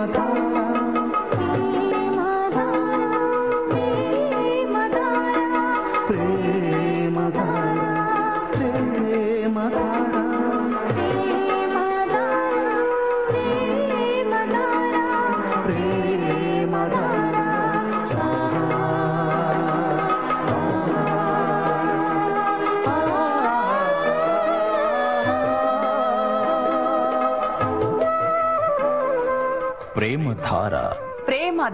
ప్రేమధార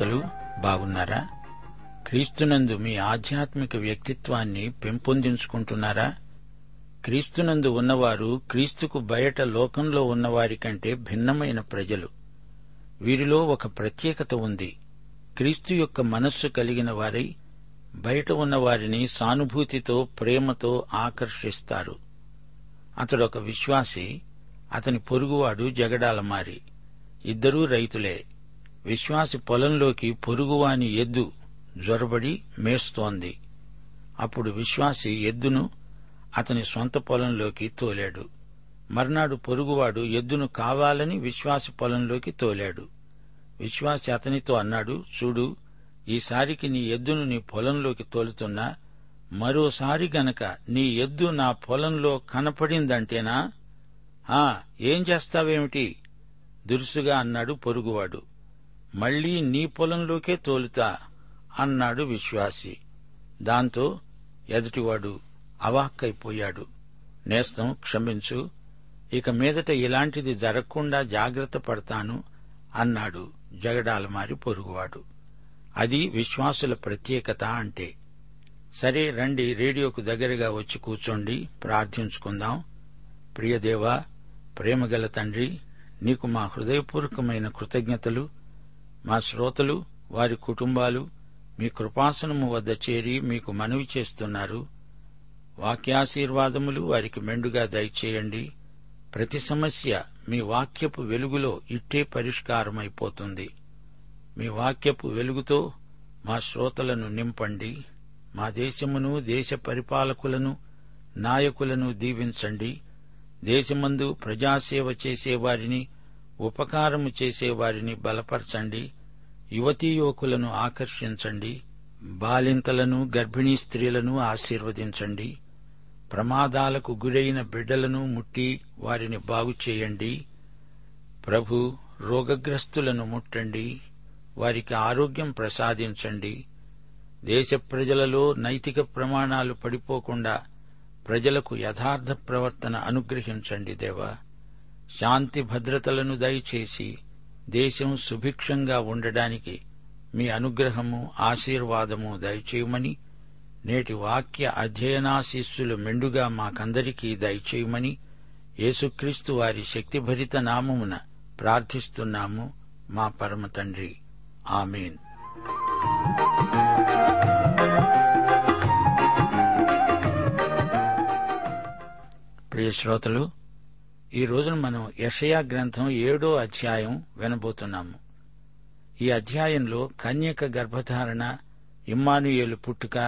శ్రోతలు బాగున్నారా? క్రీస్తునందు మీ ఆధ్యాత్మిక వ్యక్తిత్వాన్ని పెంపొందించుకుంటున్నారా? క్రీస్తునందు ఉన్నవారు క్రీస్తుకు బయట లోకంలో ఉన్నవారి కంటే భిన్నమైన ప్రజలు. వీరిలో ఒక ప్రత్యేకత ఉంది. క్రీస్తు యొక్క మనస్సు కలిగిన వారై బయట ఉన్నవారిని సానుభూతితో ప్రేమతో ఆకర్షిస్తారు. అతడొక విశ్వాసి అతని పొరుగువాడు జగడాలమారి. ఇద్దరూ రైతులే. విశ్వాసి పొలంలోకి పొరుగువాని ఎద్దు జ్వరబడి మేస్తోంది. అప్పుడు విశ్వాసి ఎద్దును అతని సొంత పొలంలోకి తోలాడు. మర్నాడు పొరుగువాడు ఎద్దును కావాలని విశ్వాసి పొలంలోకి తోలాడు. విశ్వాసి అతనితో అన్నాడు చూడు ఈసారికి నీ ఎద్దును నీ పొలంలోకి తోలుతున్నా మరోసారి గనక నీ ఎద్దు నా పొలంలో కనపడిందంటేనా? ఆ ఏం చేస్తావేమిటి? దురుసుగా అన్నాడు పొరుగువాడు. మళ్ళీ నీ పొలంలోకే తోలుతా అన్నాడు విశ్వాసి. దాంతో ఎదుటివాడు అవాక్కైపోయాడు. నేస్తం క్షమించు ఇక మీదట ఇలాంటిది జరగకుండా జాగ్రత్త పడతాను అన్నాడు జగడాలమారి పొరుగువాడు. అది విశ్వాసుల ప్రత్యేకత అంటే. సరే రండి రేడియోకు దగ్గరగా వచ్చి కూర్చోండి ప్రార్థించుకుందాం. ప్రియదేవా ప్రేమగల తండ్రి నీకు మా హృదయపూర్వకమైన కృతజ్ఞతలు మా శ్రోతలు వారి కుటుంబాలు మీ కృపాసనము వద్ద చేరి మీకు మనవి చేస్తున్నారు. వాక్యాశీర్వాదములు వారికి మెండుగా దయచేయండి. ప్రతి సమస్య మీ వాక్యపు వెలుగులో ఇట్టే పరిష్కారమైపోతుంది. మీ వాక్యపు వెలుగుతో మా శ్రోతలను నింపండి. మా దేశమును దేశ పరిపాలకులను నాయకులను దీవించండి. దేశమందు ప్రజాసేవ చేసేవారిని ఉపకారము చేసేవారిని బలపరచండి యువతీ యువకులను ఆకర్షించండి బాలింతలను గర్భిణీ స్త్రీలను ఆశీర్వదించండి ప్రమాదాలకు గురైన బిడ్డలను ముట్టి వారిని బాగుచేయండి ప్రభు రోగగ్రస్తులను ముట్టండి వారికి ఆరోగ్యం ప్రసాదించండి. దేశ ప్రజలలో నైతిక ప్రమాణాలు పడిపోకుండా ప్రజలకు యథార్థ ప్రవర్తన అనుగ్రహించండి దేవా. శాంతి భద్రతలను దయచేసి దేశం సుభిక్షంగా ఉండడానికి మీ అనుగ్రహము ఆశీర్వాదము దయచేయమని నేటి వాక్య అధ్యయనాశిస్సులు మెండుగా మాకందరికీ దయచేయమని యేసుక్రీస్తు వారి శక్తిభరిత నామమున ప్రార్థిస్తున్నాము. మా పరమ తండ్రి. ఆమెన్. ప్రియ శ్రోతలు ఈ రోజున మనం యషయా గ్రంథం ఏడో అధ్యాయం వినబోతున్నాము. ఈ అధ్యాయంలో కన్యక గర్భధారణ ఇమ్మానుయేలు పుట్టుక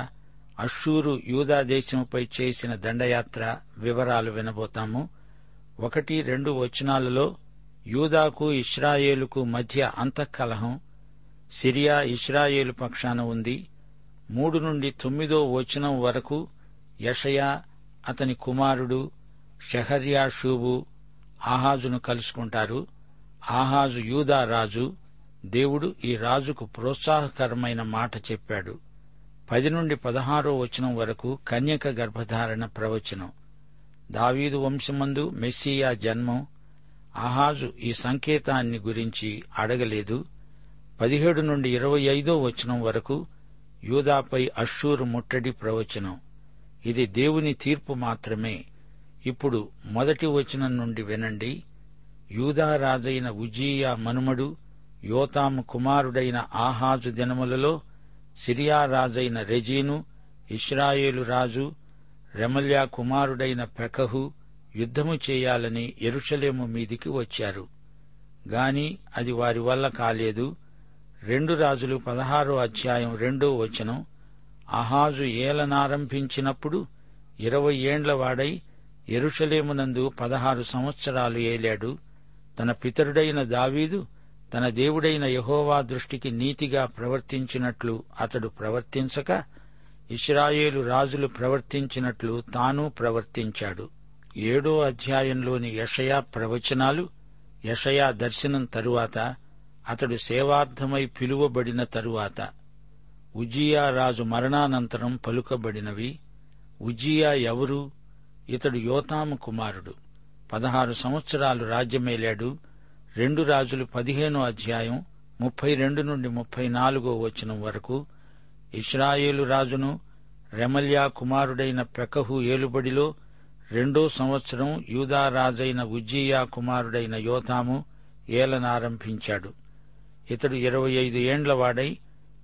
అషూరు యూదా దేశంపై చేసిన దండయాత్ర వివరాలు వినబోతాము. ఒకటి రెండు వచనాలలో యూదాకు ఇస్రాయేలుకు మధ్య అంతఃకలహం సిరియా ఇస్రాయేలు పక్షాన ఉంది. మూడు నుండి తొమ్మిదో వచనం వరకు యషయా అతని కుమారుడు షహర్యాషూబు ఆహాజును కలుసుకుంటారు. ఆహాజు యూదా రాజు దేవుడు ఈ రాజుకు ప్రోత్సాహకరమైన మాట చెప్పాడు. పది నుండి పదహారో వచనం వరకు కన్యక గర్భధారణ ప్రవచనం. దావీదు వంశమందు మెస్సియా జన్మం. ఆహాజు ఈ సంకేతాన్ని గురించి అడగలేదు. పదిహేడు నుండి ఇరవై ఐదో వచనం వరకు యూదాపై అషూరు ముట్టడి ప్రవచనం. ఇది దేవుని తీర్పు మాత్రమే. ఇప్పుడు మొదటి వచనం నుండి వినండి. యూదా రాజైన ఉజీయా మనుమడు యోతాము కుమారుడైన ఆహాజు దినములలో సిరియా రాజైన రెజీను ఇస్రాయేలు రాజు రెమల్యా కుమారుడైన పెకహు యుద్ధము చేయాలని ఎరుషలేము మీదికి వచ్చారు. గాని అది వారి వల్ల కాలేదు. రెండు రాజులు పదహారో అధ్యాయం రెండో వచనం అహాజు ఏలనారంభించినప్పుడు ఇరవై ఏండ్ల వాడై ఎరుషలేమునందు పదహారు సంవత్సరాలు ఏలాడు. తన పితరుడైన దావీదు తన దేవుడైన యహోవా దృష్టికి నీతిగా ప్రవర్తించినట్లు అతడు ప్రవర్తించక ఇస్రాయేలు రాజులు ప్రవర్తించినట్లు తాను ప్రవర్తించాడు. ఏడో అధ్యాయంలోని యషయా ప్రవచనాలు యషయా దర్శనం తరువాత అతడు సేవార్థమై పిలువబడిన తరువాత ఉజియా రాజు మరణానంతరం పలుకబడినవి. ఉజియా ఎవరు? ఇతడు యోతాము కుమారుడు. పదహారు సంవత్సరాలు రాజ్యమేలాడు. రెండు రాజులు పదిహేనో అధ్యాయం ముప్పై రెండు నుండి ముప్పై నాలుగో వచనం వరకు. ఇస్రాయేలు రాజును రెమల్యా కుమారుడైన పెకహు ఏలుబడిలో రెండో సంవత్సరం యూదా రాజైన ఉజ్జియా కుమారుడైన యోతాము ఏలనారంభించాడు. ఇతడు ఇరవై ఐదు ఏండ్లవాడై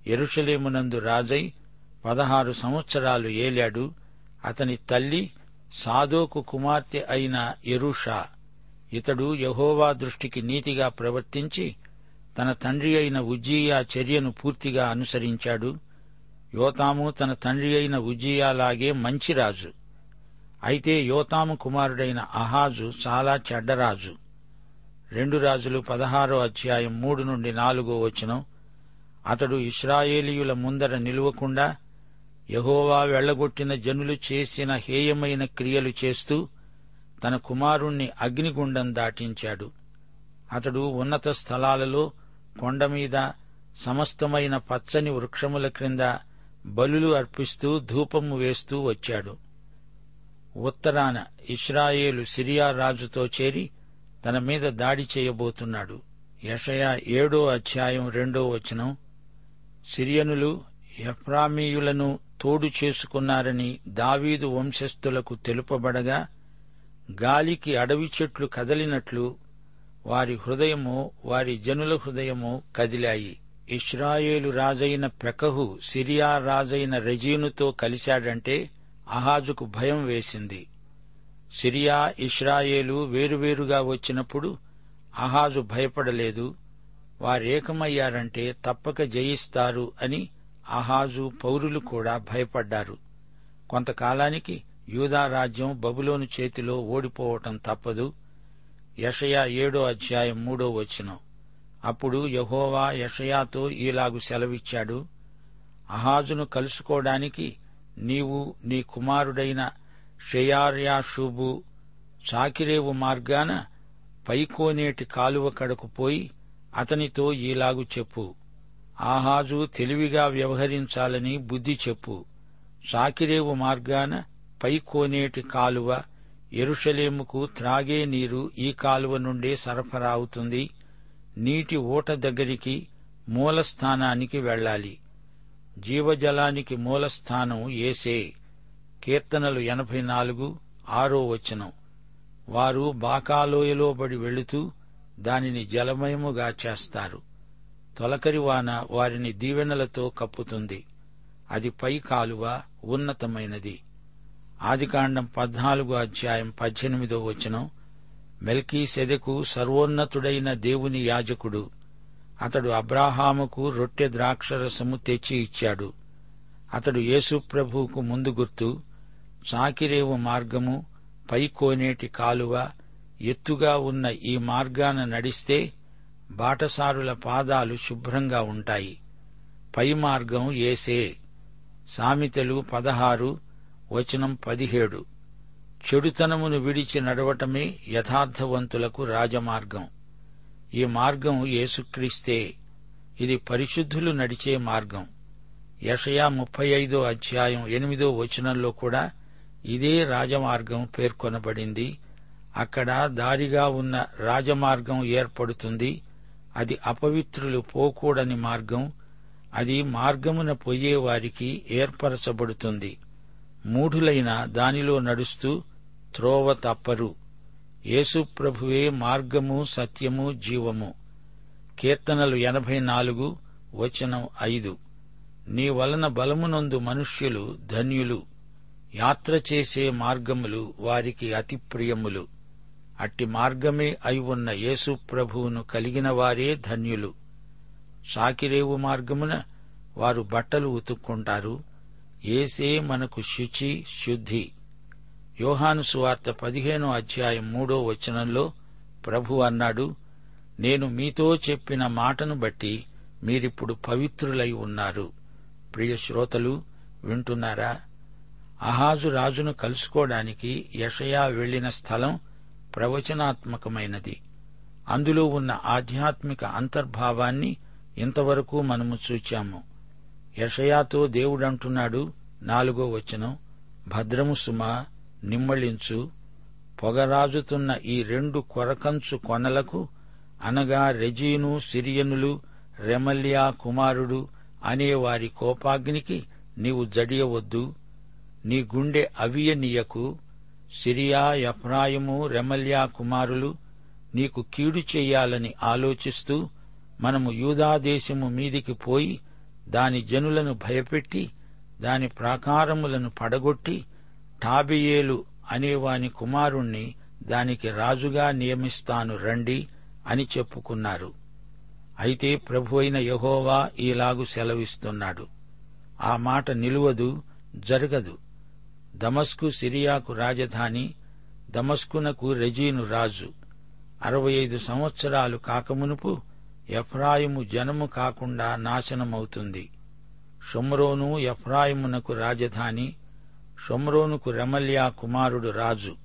ఎరుషలేమునందు రాజై పదహారు సంవత్సరాలు ఏలాడు. అతని తల్లి సాదోకు కుమార్తె అయిన ఎరుషా ఇతడు యహోవా దృష్టికి నీతిగా ప్రవర్తించి తన తండ్రి అయిన ఉజ్జీయా చర్యను పూర్తిగా అనుసరించాడు. యోతాము తన తండ్రి అయిన ఉజ్జీయాలాగే మంచి రాజు. అయితే యోతాము కుమారుడైన అహాజు చాలా చెడ్డరాజు రెండు రాజులు పదహారో అధ్యాయం మూడు నుండి నాలుగో వచనం. అతడు ఇస్రాయేలీయుల ముందర నిలువకుండా యహోవా వెళ్ళగొట్టిన జనులు చేసిన హేయమైన క్రియలు చేస్తూ తన కుమారుణ్ణి అగ్నిగుండం దాటించాడు. అతడు ఉన్నత స్థలాలలో కొండమీద సమస్తమైన పచ్చని వృక్షముల క్రింద బలులు అర్పిస్తూ ధూపము వేస్తూ వచ్చాడు. ఉత్తరాన ఇస్రాయేలు సిరియా రాజుతో చేరి తన మీద దాడి చేయబోతున్నాడు. యషయా ఏడో అధ్యాయం రెండో వచనం. సిరియనులు ఎఫ్రామీయులను తోడు చేసుకున్నారని దావీదు వంశస్థులకు తెలుపబడగా గాలికి అడవి చెట్లు కదలినట్లు వారి హృదయము వారి జనుల హృదయము కదిలాయి. ఇస్రాయేలు రాజైన పెకహు సిరియా రాజైన రెజీనుతో కలిశాడంటే అహాజుకు భయం వేసింది. సిరియా ఇస్రాయేలు వేరువేరుగా వచ్చినప్పుడు అహాజు భయపడలేదు. వారేకమయ్యారంటే తప్పక జయిస్తారు అని అహాజు పౌరులు కూడా భయపడ్డారు. కొంతకాలానికి యూదా రాజ్యం బబులోను చేతిలో ఓడిపోవటం తప్పదు. యషయా ఏడో అధ్యాయం మూడో వచనం. అప్పుడు యహోవా యషయాతో ఈలాగు సెలవిచ్చాడు. అహాజును కలుసుకోవడానికి నీవు నీ కుమారుడైన షయార్యాషుబు చాకిరేవు మార్గాన పైకోనేటి కాలువ కడకు పోయి అతనితో ఈలాగు చెప్పు. ఆహాజు తెలివిగా వ్యవహరించాలని బుద్ధి చెప్పు. సాకిరేవు మార్గాన పైకోనేటి కాలువ ఎరుషలేముకు త్రాగే నీరు ఈ కాలువ నుండే సరఫరా అవుతుంది నీటి ఊట దగ్గరికి మూలస్థానానికి వెళ్ళాలి. జీవజలానికి మూలస్థానం ఏసే. కీర్తనలు ఎనభై నాలుగు ఆరో వచనం. వారు బాకాలోయలోబడి వెళుతూ దానిని జలమయముగా చేస్తారు. తొలకరి వాన వారిని దీవెనలతో కప్పుతుంది. అది పై కాలువ ఉన్నతమైనది. ఆదికాండం పద్నాలుగు అధ్యాయం పద్దెనిమిదో వచనం. మెల్కీ సెదెకు సర్వోన్నతుడైన దేవుని యాజకుడు. అతడు అబ్రాహాముకు రొట్టె ద్రాక్షరసము తెచ్చి ఇచ్చాడు. అతడు యేసుప్రభువుకు ముందు గుర్తు చాకిరేవు మార్గము పైకోనేటి కాలువ ఎత్తుగా ఉన్న ఈ మార్గాన నడిస్తే బాటసారుల పాదాలు శుభ్రంగా ఉంటాయి. పై మార్గం ఏసే. సామెతలు పదహారు వచనం పదిహేడు. చెడుతనమును విడిచి నడవటమే యథార్థవంతులకు రాజమార్గం. ఈ మార్గం యేసుక్రీస్తే. ఇది పరిశుద్ధులు నడిచే మార్గం. యషయా ముప్పై ఐదో అధ్యాయం ఎనిమిదో వచనంలో కూడా ఇదే రాజమార్గం పేర్కొనబడింది. అక్కడ దారిగా ఉన్న రాజమార్గం ఏర్పడుతుంది. అది అపవిత్రులు పోకూడని మార్గం అది మార్గమున పోయేవారికి ఏర్పరచబడుతుంది. మూఢులైన దానిలో నడుస్తూ త్రోవ తప్పరు. యేసుప్రభువే మార్గము సత్యము జీవము. కీర్తనలు ఎనభై నాలుగు వచనం ఐదు. నీ వలన బలమునందు మనుష్యులు ధన్యులు. యాత్ర చేసే మార్గములు వారికి అతి ప్రియములు. అట్టి మార్గమే అయి ఉన్న యేసు ప్రభువును కలిగిన వారే ధన్యులు. సాకిరేవు మార్గమున వారు బట్టలు ఉతుక్కుంటారు. ఏసే మనకు శుచి శుద్ధి. యోహాను సువార్త పదిహేనో అధ్యాయం మూడో వచనంలో ప్రభు అన్నాడు నేను మీతో చెప్పిన మాటను బట్టి మీరిప్పుడు పవిత్రులై ఉన్నారు. ప్రియ శ్రోతలు వింటున్నారా? అహాజు రాజును కలుసుకోవడానికి యషయా వెళ్ళిన స్థలం ప్రవచనాత్మకమైనది. అందులో ఉన్న ఆధ్యాత్మిక అంతర్భావాన్ని ఇంతవరకు మనము చూచాము. యషయాతో దేవుడంటున్నాడు నాలుగో వచనం భద్రము సుమ నిమ్మళించు. పొగరాజుతున్న ఈ రెండు కొరకంచు కొనలకు అనగా రెజీను సిరియనులు రెమల్యా కుమారుడు అనే వారి కోపాగ్నికి నీవు జడియవద్దు. నీ గుండె అవియనీయకు. సిరియా ఎఫ్రాయిము రెమల్యా కుమారులు నీకు కీడు చెయ్యాలని ఆలోచిస్తూ మనము యూదాదేశము మీదికి పోయి దాని జనులను భయపెట్టి దాని ప్రాకారములను పడగొట్టి టాబియేలు అనేవాని కుమారుణ్ణి దానికి రాజుగా నియమిస్తాను రండి అని చెప్పుకున్నారు. అయితే ప్రభు అయిన యహోవా ఈలాగు సెలవిస్తున్నాడు. ఆ మాట నిలువదు జరగదు. దమస్కు సిరియాకు రాజధాని దమస్కునకు రెజీను రాజు. అరవై ఐదు సంవత్సరాలు కాకమునుపు ఎఫ్రాయిము జనము కాకుండా నాశనమవుతుంది. షొమ్రోను ఎఫ్రాయిమునకు రాజధాని షొమ్రోనుకు రెమల్యా కుమారుడు రాజు.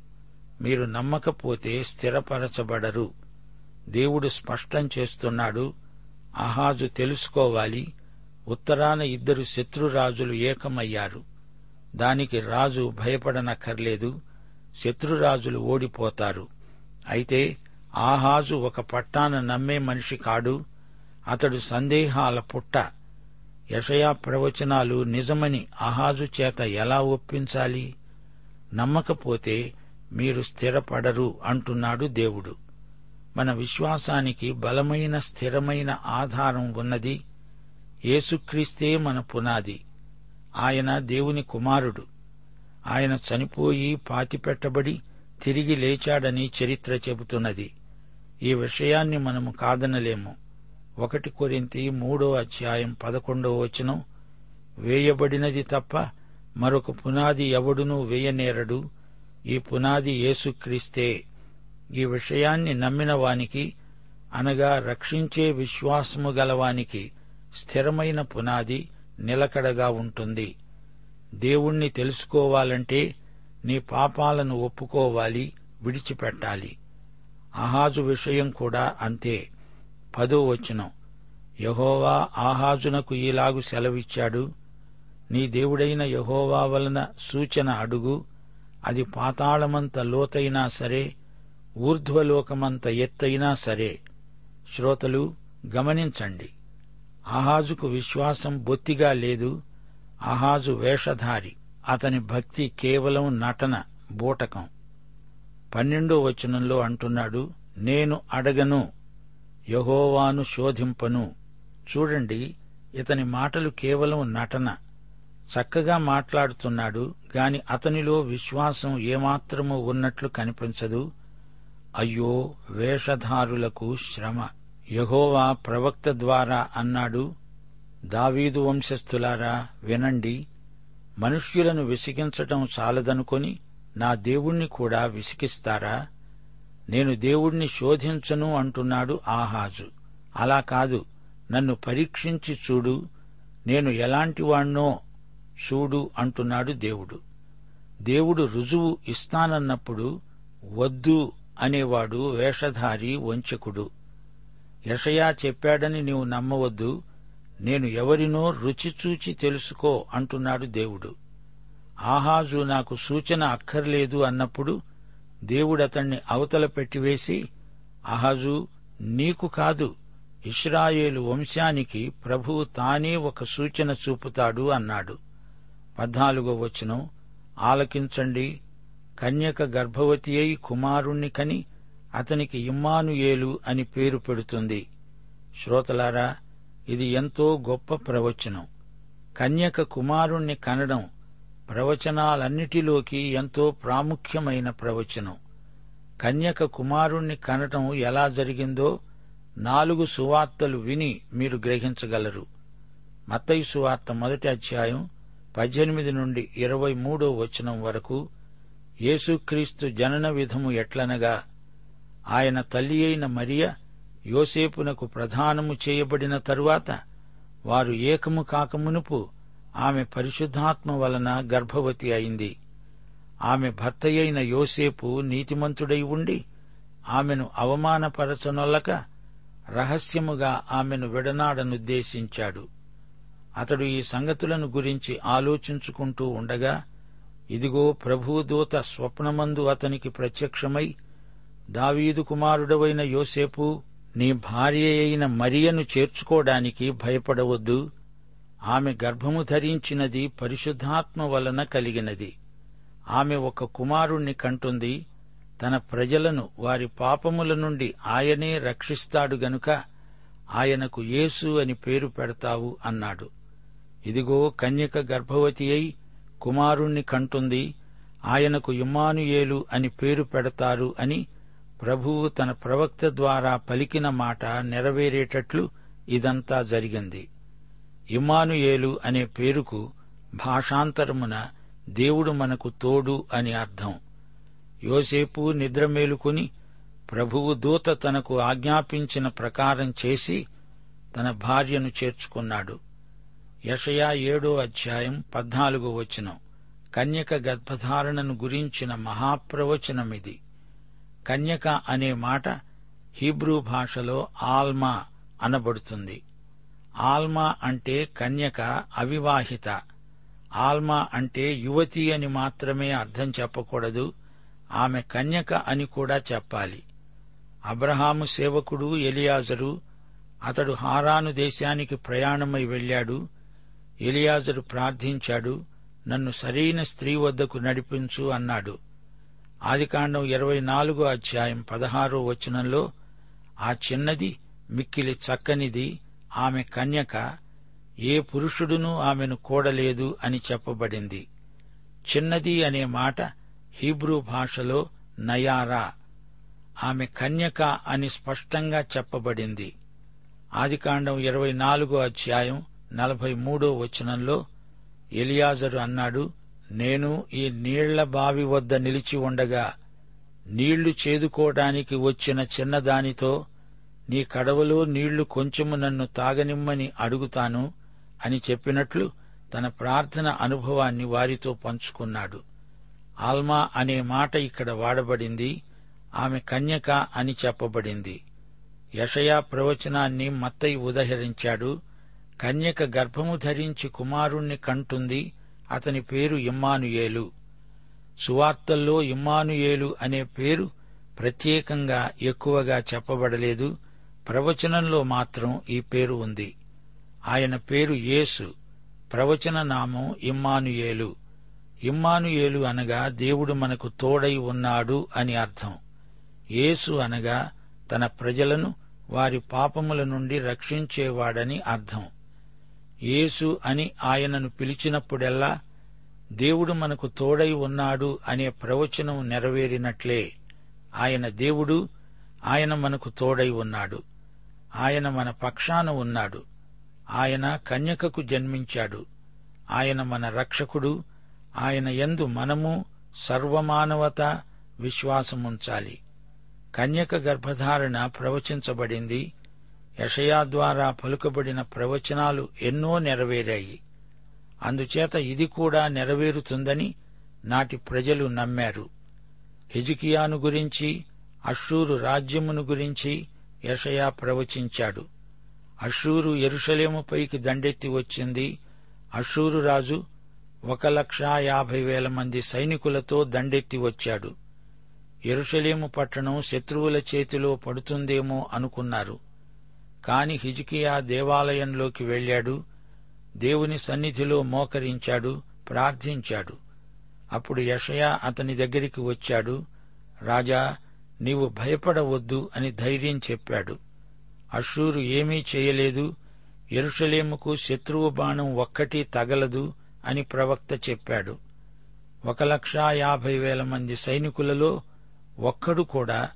మీరు నమ్మకపోతే స్థిరపరచబడరు. దేవుడు స్పష్టం చేస్తున్నాడు. అహాజు తెలుసుకోవాలి. ఉత్తరాన ఇద్దరు శత్రురాజులు ఏకమయ్యారు. దానికి రాజు భయపడనక్కర్లేదు. శత్రురాజులు ఓడిపోతారు. అయితే ఆహాజు ఒక పట్టాన నమ్మే మనిషి కాడు. అతడు సందేహాల పుట్ట. యషయా ప్రవచనాలు నిజమని అహాజు చేత ఎలా ఒప్పించాలి? నమ్మకపోతే మీరు స్థిరపడరు అంటున్నాడు దేవుడు. మన విశ్వాసానికి బలమైన స్థిరమైన ఆధారం ఉన్నది. యేసుక్రీస్తే మన పునాది. ఆయన దేవుని కుమారుడు. ఆయన చనిపోయి పాతిపెట్టబడి తిరిగి లేచాడని చరిత్ర చెబుతున్నది. ఈ విషయాన్ని మనము కాదనలేము. ఒకటి కొరింతి మూడో అధ్యాయం పదకొండో వచనం వేయబడినది తప్ప మరొక పునాది ఎవడునూ వేయనేరడు. ఈ పునాది యేసుక్రీస్తే ఈ విషయాన్ని నమ్మిన వానికి అనగా రక్షించే విశ్వాసము గలవానికి స్థిరమైన పునాది నిలకడగా ఉంటుంది. దేవుణ్ణి తెలుసుకోవాలంటే నీ పాపాలను ఒప్పుకోవాలి విడిచిపెట్టాలి. ఆహాజు విషయం కూడా అంతే. పదో వచనం. యహోవా ఆహాజునకు ఈలాగు సెలవిచ్చాడు. నీ దేవుడైన యహోవా వలన సూచన అడుగు. అది పాతాళమంత లోతైనా సరే ఊర్ధ్వలోకమంత ఎత్తైనా సరే. శ్రోతలు గమనించండి. అహాజుకు విశ్వాసం బొత్తిగా లేదు. అహాజు వేషధారి. అతని భక్తి కేవలం నటన బూటకం. పన్నెండో వచనంలో అంటున్నాడు నేను అడగను యహోవాను శోధింపను. చూడండి ఇతని మాటలు కేవలం నటన. చక్కగా మాట్లాడుతున్నాడు గాని అతనిలో విశ్వాసం ఏమాత్రమూ ఉన్నట్లు కనిపించదు. అయ్యో వేషధారులకు శ్రమ. యహోవా ప్రవక్త ద్వారా అన్నాడు దావీదు వంశస్థులారా వినండి. మనుష్యులను విసిగించటం చాలదనుకొని నా దేవుణ్ణి కూడా విసిగిస్తారా? నేను దేవుణ్ణి శోధించను అంటున్నాడు ఆహాజు. అలా కాదు. నన్ను పరీక్షించి చూడు. నేను ఎలాంటివాణ్ణో చూడు అంటున్నాడు దేవుడు. దేవుడు రుజువు ఇస్తానన్నప్పుడు వద్దు అనేవాడు వేషధారి వంచకుడు. యషయా చెప్పాడని నీవు నమ్మవద్దు నేను ఎవరినో రుచిచూచి తెలుసుకో అంటున్నాడు దేవుడు. ఆహాజు నాకు సూచన అక్కర్లేదు అన్నప్పుడు దేవుడతణ్ణి అవతల పెట్టివేసి అహాజు నీకు కాదు ఇస్రాయేలు వంశానికి ప్రభువు తానే ఒక సూచన చూపుతాడు అన్నాడు. పద్నాలుగో వచనం ఆలకించండి కన్యక గర్భవతి అయి కుమారుణ్ణి కని అతనికి ఇమ్మానుయేలు అని పేరు పెడుతుంది. శ్రోతలారా ఇది ఎంతో గొప్ప ప్రవచనం. కన్యక కుమారుణ్ణి కనడం ప్రవచనాలన్నిటిలోకి ఎంతో ప్రాముఖ్యమైన ప్రవచనం. కన్యక కుమారుణ్ణి కనటం ఎలా జరిగిందో నాలుగు సువార్తలు విని మీరు గ్రహించగలరు. మత్తయి సువార్త మొదటి అధ్యాయం పద్దెనిమిది నుండి ఇరవై మూడో వచనం వరకు యేసుక్రీస్తు జనన విధము ఎట్లనగా ఆయన తల్లి అయిన మరియ యోసేపునకు ప్రధానము చేయబడిన తరువాత వారు ఏకము కాకమునుపు ఆమె పరిశుద్ధాత్మ వలన గర్భవతి అయింది. ఆమె భర్తయైన యోసేపు నీతిమంతుడై ఉండి ఆమెను అవమానపరచనొల్లక రహస్యముగా ఆమెను విడనాడనుద్దేశించాడు. అతడు ఈ సంగతులను గురించి ఆలోచించుకుంటూ ఉండగా ఇదిగో ప్రభుదూత స్వప్నమందు అతనికి ప్రత్యక్షమై దావీదు కుమారుడవైన యోసేపు నీ భార్య అయిన మరియను చేర్చుకోవడానికి భయపడవద్దు. ఆమె గర్భము ధరించినది పరిశుద్ధాత్మ వలన కలిగినది. ఆమె ఒక కుమారుణ్ణి కంటుంది. తన ప్రజలను వారి పాపముల నుండి ఆయనే రక్షిస్తాడు గనుక ఆయనకు యేసు అని పేరు పెడతావు అన్నాడు. ఇదిగో కన్యక గర్భవతి అయి కుమారుణ్ణి కంటుంది. ఆయనకు ఇమ్మానుయేలు అని పేరు పెడతారు అని ప్రభువు తన ప్రవక్త ద్వారా పలికిన మాట నెరవేరేటట్లు ఇదంతా జరిగింది. ఇమానుయేలు అనే పేరుకు భాషాంతరమున దేవుడు మనకు తోడు అని అర్థం. యోసేపు నిద్రమేలుకుని ప్రభువు దూత తనకు ఆజ్ఞాపించిన ప్రకారం చేసి తన భార్యను చేర్చుకున్నాడు. యషయా ఏడో అధ్యాయం పద్నాలుగో వచనం. కన్యక గర్భధారణను గురించిన మహాప్రవచనమిది. కన్యక అనే మాట హీబ్రూ భాషలో ఆల్మా అనబడుతుంది. ఆల్మా అంటే కన్యక అవివాహిత. ఆల్మా అంటే యువతి అని మాత్రమే అర్థం చెప్పకూడదు. ఆమె కన్యక అని కూడా చెప్పాలి. అబ్రహాము సేవకుడు ఎలియాజరు అతడు హారాను దేశానికి ప్రయాణమై వెళ్ళాడు ఎలియాజరు ప్రార్థించాడు నన్ను సరైన స్త్రీ వద్దకు నడిపించు అన్నాడు. ఆదికాండం ఇరవై నాలుగో అధ్యాయం పదహారో వచనంలో ఆ చిన్నది మిక్కిలి చక్కనిది ఆమె కన్యక ఏ పురుషుడునూ ఆమెను కూడలేదు అని చెప్పబడింది. చిన్నది అనే మాట హీబ్రూ భాషలో నయారా. ఆమె కన్యక అని స్పష్టంగా చెప్పబడింది. ఆదికాండం ఇరవై నాలుగో అధ్యాయం నలభై మూడో వచనంలో ఎలియాజరు అన్నాడు నేను ఈ నీళ్ళ బావి వద్ద నిలిచి ఉండగా నీళ్ళు చేదుకోవడానికి వచ్చిన చిన్నదానితో నీ కడవలో నీళ్ళు కొంచెము నన్ను తాగనిమ్మని అడుగుతాను అని చెప్పినట్లు తన ప్రార్థన అనుభవాన్ని వారితో పంచుకున్నాడు. ఆల్మా అనే మాట ఇక్కడ వాడబడింది ఆమె కన్యక అని చెప్పబడింది. యషయా ప్రవచనాన్ని మత్తయి ఉదహరించాడు కన్యక గర్భము ధరించి కుమారుణ్ణి కంటుంది అతని పేరు ఇమ్మానుయేలు. సువార్తల్లో ఇమ్మానుయేలు అనే పేరు ప్రత్యేకంగా ఎక్కువగా చెప్పబడలేదు. ప్రవచనంలో మాత్రం ఈ పేరు ఉంది. ఆయన పేరు యేసు. ప్రవచన నామం ఇమ్మానుయేలు. ఇమ్మానుయేలు అనగా దేవుడు మనకు తోడై ఉన్నాడు అని అర్థం. యేసు అనగా తన ప్రజలను వారి పాపముల నుండి రక్షించేవాడని అర్థం. యేసు అని ఆయనను పిలిచినప్పుడెల్లా దేవుడు మనకు తోడై ఉన్నాడు అనే ప్రవచనం నెరవేరినట్లే. ఆయన దేవుడు ఆయన మనకు తోడై ఉన్నాడు. ఆయన మన పక్షాన ఉన్నాడు. ఆయన కన్యకకు జన్మించాడు. ఆయన మన రక్షకుడు. ఆయన ఎందు మనము సర్వమానవత విశ్వాసముంచాలి. కన్యక గర్భధారణ ప్రవచించబడింది. యషయా ద్వారా పలుకబడిన ప్రవచనాలు ఎన్నో నెరవేరాయి. అందుచేత ఇది కూడా నెరవేరుతుందని నాటి ప్రజలు నమ్మారు. హిజికియాను గురించి అషూరు రాజ్యమును గురించి యషయా ప్రవచించాడు. అషూరు ఎరుషలేముపైకి దండెత్తి వచ్చింది. అషూరు రాజు ఒక లక్షా యాభై వేల మంది సైనికులతో దండెత్తి వచ్చాడు. ఎరుషలేము పట్టణం శత్రువుల చేతిలో పడుతుందేమో అనుకున్నారు. కాని హిజికియా దేవాలయంలోకి వెళ్ళాడు దేవుని సన్నిధిలో మోకరించాడు ప్రార్థించాడు. అప్పుడు యషయా అతని దగ్గరికి వచ్చాడు. రాజా నీవు భయపడవద్దు అని ధైర్యం చెప్పాడు. అషూరు ఏమీ చేయలేదు. ఎరుషలేముకు శత్రువు బాణం ఒక్కటి తగలదు అని ప్రవక్త చెప్పాడు. ఒక లక్షా యాభై వేల మంది సైనికులలో ఒక్కడు కూడా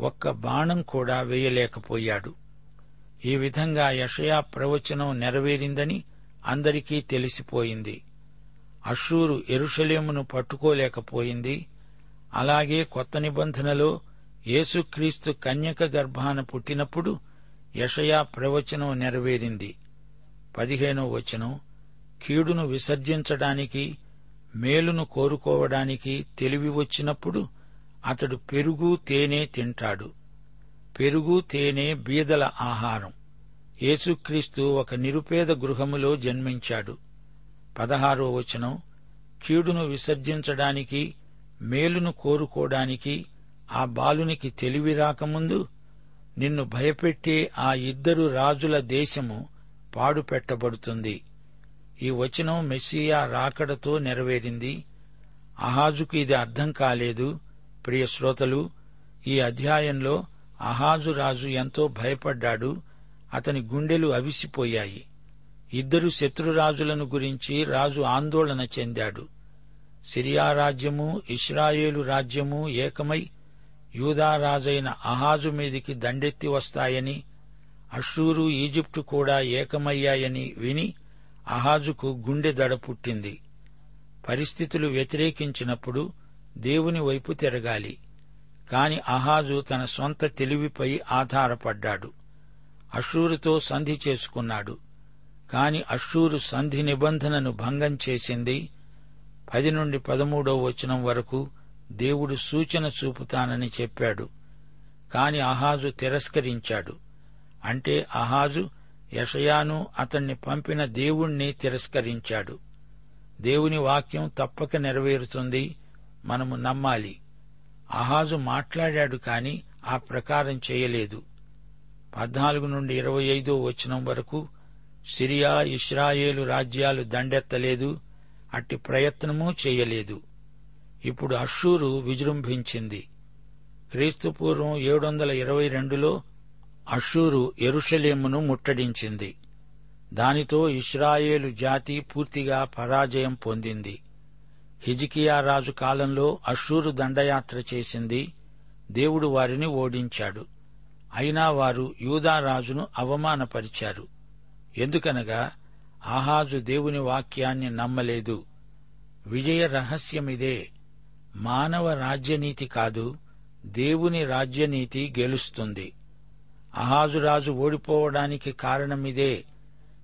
ఒక్క బాణం కూడా వేయలేకపోయాడు. ఈ విధంగా యషయా ప్రవచనం నెరవేరిందని అందరికీ తెలిసిపోయింది. అషూరు ఎరుషలేమును పట్టుకోలేకపోయింది. అలాగే కొత్త నిబంధనలో యేసుక్రీస్తు కన్యక గర్భాన పుట్టినప్పుడు యషయా ప్రవచనం నెరవేరింది. పదిహేనో వచనం కీడును విసర్జించడానికి మేలును కోరుకోవడానికి తెలివి వచ్చినప్పుడు అతడు పెరుగు తేనె తింటాడు. పెరుగు తేనె బీదల ఆహారం. యేసుక్రీస్తు ఒక నిరుపేద గృహములో జన్మించాడు. పదహారో వచనం కీడును విసర్జించడానికి మేలును కోరుకోవడానికి ఆ బాలునికి తెలివి రాకముందు నిన్ను భయపెట్టే ఆ ఇద్దరు రాజుల దేశము పాడుపెట్టబడుతుంది. ఈ వచనం మెస్సియా రాకడతో నెరవేరింది. అహాజుకు ఇది అర్థం కాలేదు. ప్రియ శ్రోతలు ఈ అధ్యాయంలో అహాజు రాజు ఎంతో భయపడ్డాడు. అతని గుండెలు అవిసిపోయాయి. ఇద్దరు శత్రురాజులను గురించి రాజు ఆందోళన చెందాడు. సిరియా రాజ్యము ఇస్రాయేలు రాజ్యము ఏకమై యూదారాజైన అహాజు మీదికి దండెత్తి వస్తాయని అషూరు ఈజిప్టు కూడా ఏకమయ్యాయని విని అహాజుకు గుండె దడ పుట్టింది. పరిస్థితులు వ్యతిరేకించినప్పుడు దేవుని వైపు తిరగాలి. కాని అహాజు తన సొంత తెలివిపై ఆధారపడ్డాడు. అషూరుతో సంధి చేసుకున్నాడు. కాని అషూరు సంధి నిబంధనను భంగం చేసింది. పది నుండి పదమూడో వచనం వరకు దేవుడు సూచన చూపుతానని చెప్పాడు. కాని అహాజు తిరస్కరించాడు. అంటే అహాజు యషయాను అతణ్ణి పంపిన దేవుణ్ణి తిరస్కరించాడు. దేవుని వాక్యం తప్పక నెరవేరుతుంది. మనము నమ్మాలి. అహాజు మాట్లాడాడు కాని ఆ ప్రకారం చేయలేదు. పద్నాలుగు నుండి ఇరవై ఐదో వచనం వరకు సిరియా ఇస్రాయేలు రాజ్యాలు దండెత్తలేదు అట్టి ప్రయత్నమూ చేయలేదు. ఇప్పుడు అషూరు విజృంభించింది. క్రీస్తుపూర్వం ఏడు వందల ఇరవై రెండులో అషూరు ఎరుషలేమును ముట్టడించింది. దానితో ఇస్రాయేలు జాతి పూర్తిగా పరాజయం పొందింది. హిజికియా రాజు కాలంలో అషూరు దండయాత్ర చేసింది. దేవుడు వారిని ఓడించాడు. అయినా వారు యూదారాజును అవమానపరిచారు. ఎందుకనగా ఆహాజు దేవుని వాక్యాన్ని నమ్మలేదు. విజయ రహస్యమిదే. మానవ రాజ్యనీతి కాదు దేవుని రాజ్యనీతి గెలుస్తుంది. అహాజురాజు ఓడిపోవడానికి కారణమిదే.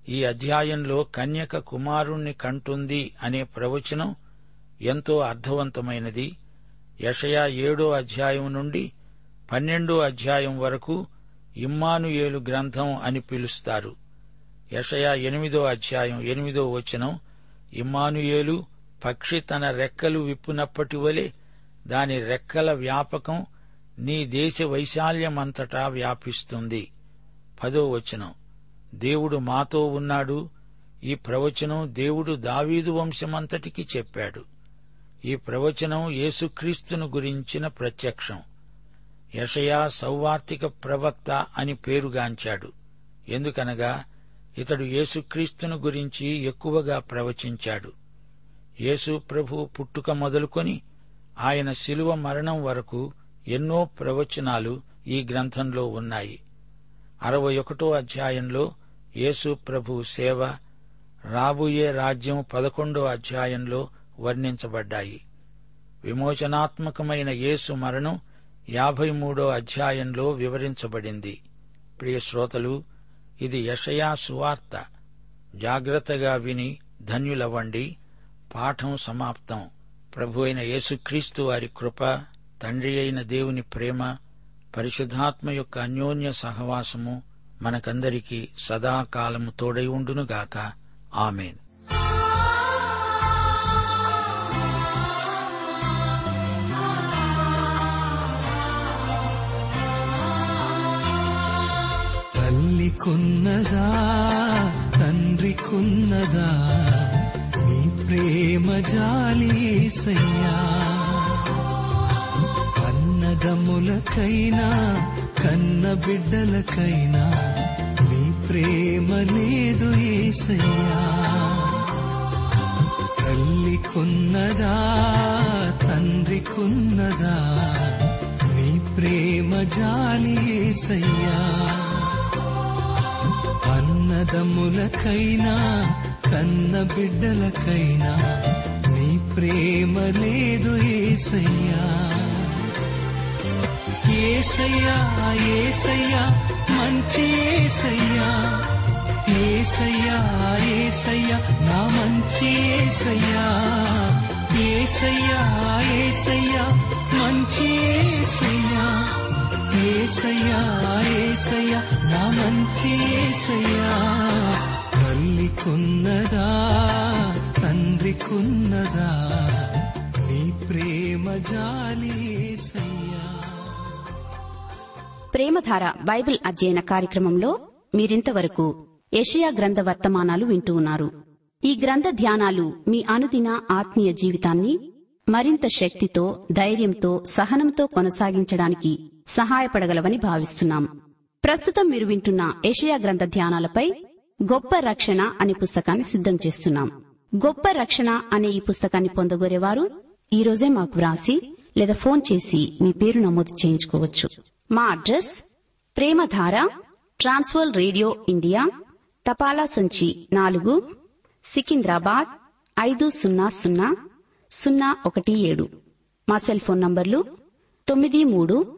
ఈ అధ్యాయంలో కన్యక కుమారుణ్ణి కంటుంది అనే ప్రవచనం ఎంతో అర్థవంతమైనది. యషయా ఏడో అధ్యాయం నుండి పన్నెండో అధ్యాయం వరకు ఇమ్మానుయేలు గ్రంథం అని పిలుస్తారు. యషయా ఎనిమిదో అధ్యాయం ఎనిమిదో వచనం ఇమ్మానుయేలు పక్షి తన రెక్కలు విప్పునప్పటి వలె దాని రెక్కల వ్యాపకం నీ దేశ వైశాల్యమంతటా వ్యాపిస్తుంది. పదో వచనం దేవుడు మాతో ఉన్నాడు. ఈ ప్రవచనం దేవుడు దావీదు వంశమంతటికి చెప్పాడు. ఈ ప్రవచనం యేసుక్రీస్తును గురించిన ప్రత్యక్షం. యషయా సౌవార్తిక ప్రవక్త అని పేరుగాంచాడు. ఎందుకనగా ఇతడు యేసుక్రీస్తును గురించి ఎక్కువగా ప్రవచించాడు. యేసు ప్రభు పుట్టుక మొదలుకొని ఆయన శిలువ మరణం వరకు ఎన్నో ప్రవచనాలు ఈ గ్రంథంలో ఉన్నాయి. అరవై ఒకటో అధ్యాయంలో యేసు ప్రభు సేవ రాబోయే రాజ్యం పదకొండో అధ్యాయంలో వర్ణించబడ్డాయి. విమోచనాత్మకమైన యేసు మరణం యాభై మూడో అధ్యాయంలో వివరించబడింది. ప్రియ శ్రోతలు ఇది యషయా సువార్త. జాగ్రత్తగా విని ధన్యులవ్వండి. పాఠం సమాప్తం. ప్రభు అయిన యేసుక్రీస్తు వారి కృప తండ్రి అయిన దేవుని ప్రేమ పరిశుద్ధాత్మ యొక్క అన్యోన్య సహవాసము మనకందరికీ సదాకాలము తోడై ఉండునుగాక. ఆమెన్. తల్లికున్నదా తండ్రికున్నదా నీ ప్రేమ జాలీసయ్యా అన్నదమ్ములకైనా కన్న బిడ్డలకైనా నీ ప్రేమ లేదు ఏసయ్యా. తల్లికున్నదా తండ్రికున్నదా నీ ప్రేమ జాలి ఏసయ్యా. అన్నదమ్ములకైనా కన్న బిడ్డలకైనా నీ ప్రేమ లేదు ఏసయ్యా. ఏసయ్యా ఏసయ్యా మంచి ఏసయ్యా. ఏసయ్యా ఏసయ్యా నా మంచి ఏసయ్యా. ఏసయ్యా ఏసయ్యా మంచి ఏసయ్యా. ఏసయ్యా ఏసయ్యా నా మంచి ఏసయ్యా. తల్లికున్నదా తండ్రికున్నదా నీ ప్రేమ జాలి ఏసయ్యా. ప్రేమధార బైబిల్ అధ్యయన కార్యక్రమంలో మీరింతవరకు ఏషియా గ్రంథ వర్తమానాలు వింటూ ఉన్నారు. ఈ గ్రంథ ధ్యానాలు మీ అనుదిన ఆత్మీయ జీవితాన్ని మరింత శక్తితో ధైర్యంతో సహనంతో కొనసాగించడానికి సహాయపడగలవని భావిస్తున్నాం. ప్రస్తుతం మీరు వింటున్న ఏషియా గ్రంథ ధ్యానాలపై గొప్ప రక్షణ అనే పుస్తకాన్ని సిద్ధం చేస్తున్నాం. గొప్ప రక్షణ అనే ఈ పుస్తకాన్ని పొందగోరేవారు ఈ రోజే మాకు వ్రాసి లేదా ఫోన్ చేసి మీ పేరు నమోదు చేయించుకోవచ్చు. మా address Premadhara Trans World radio India తపాలా సంచి నాలుగు సికింద్రాబాద్ ఐదు సున్నా సున్నా సున్నా ఒకటి ఏడు. మా సెల్ ఫోన్ నంబర్లు తొమ్మిది మూడు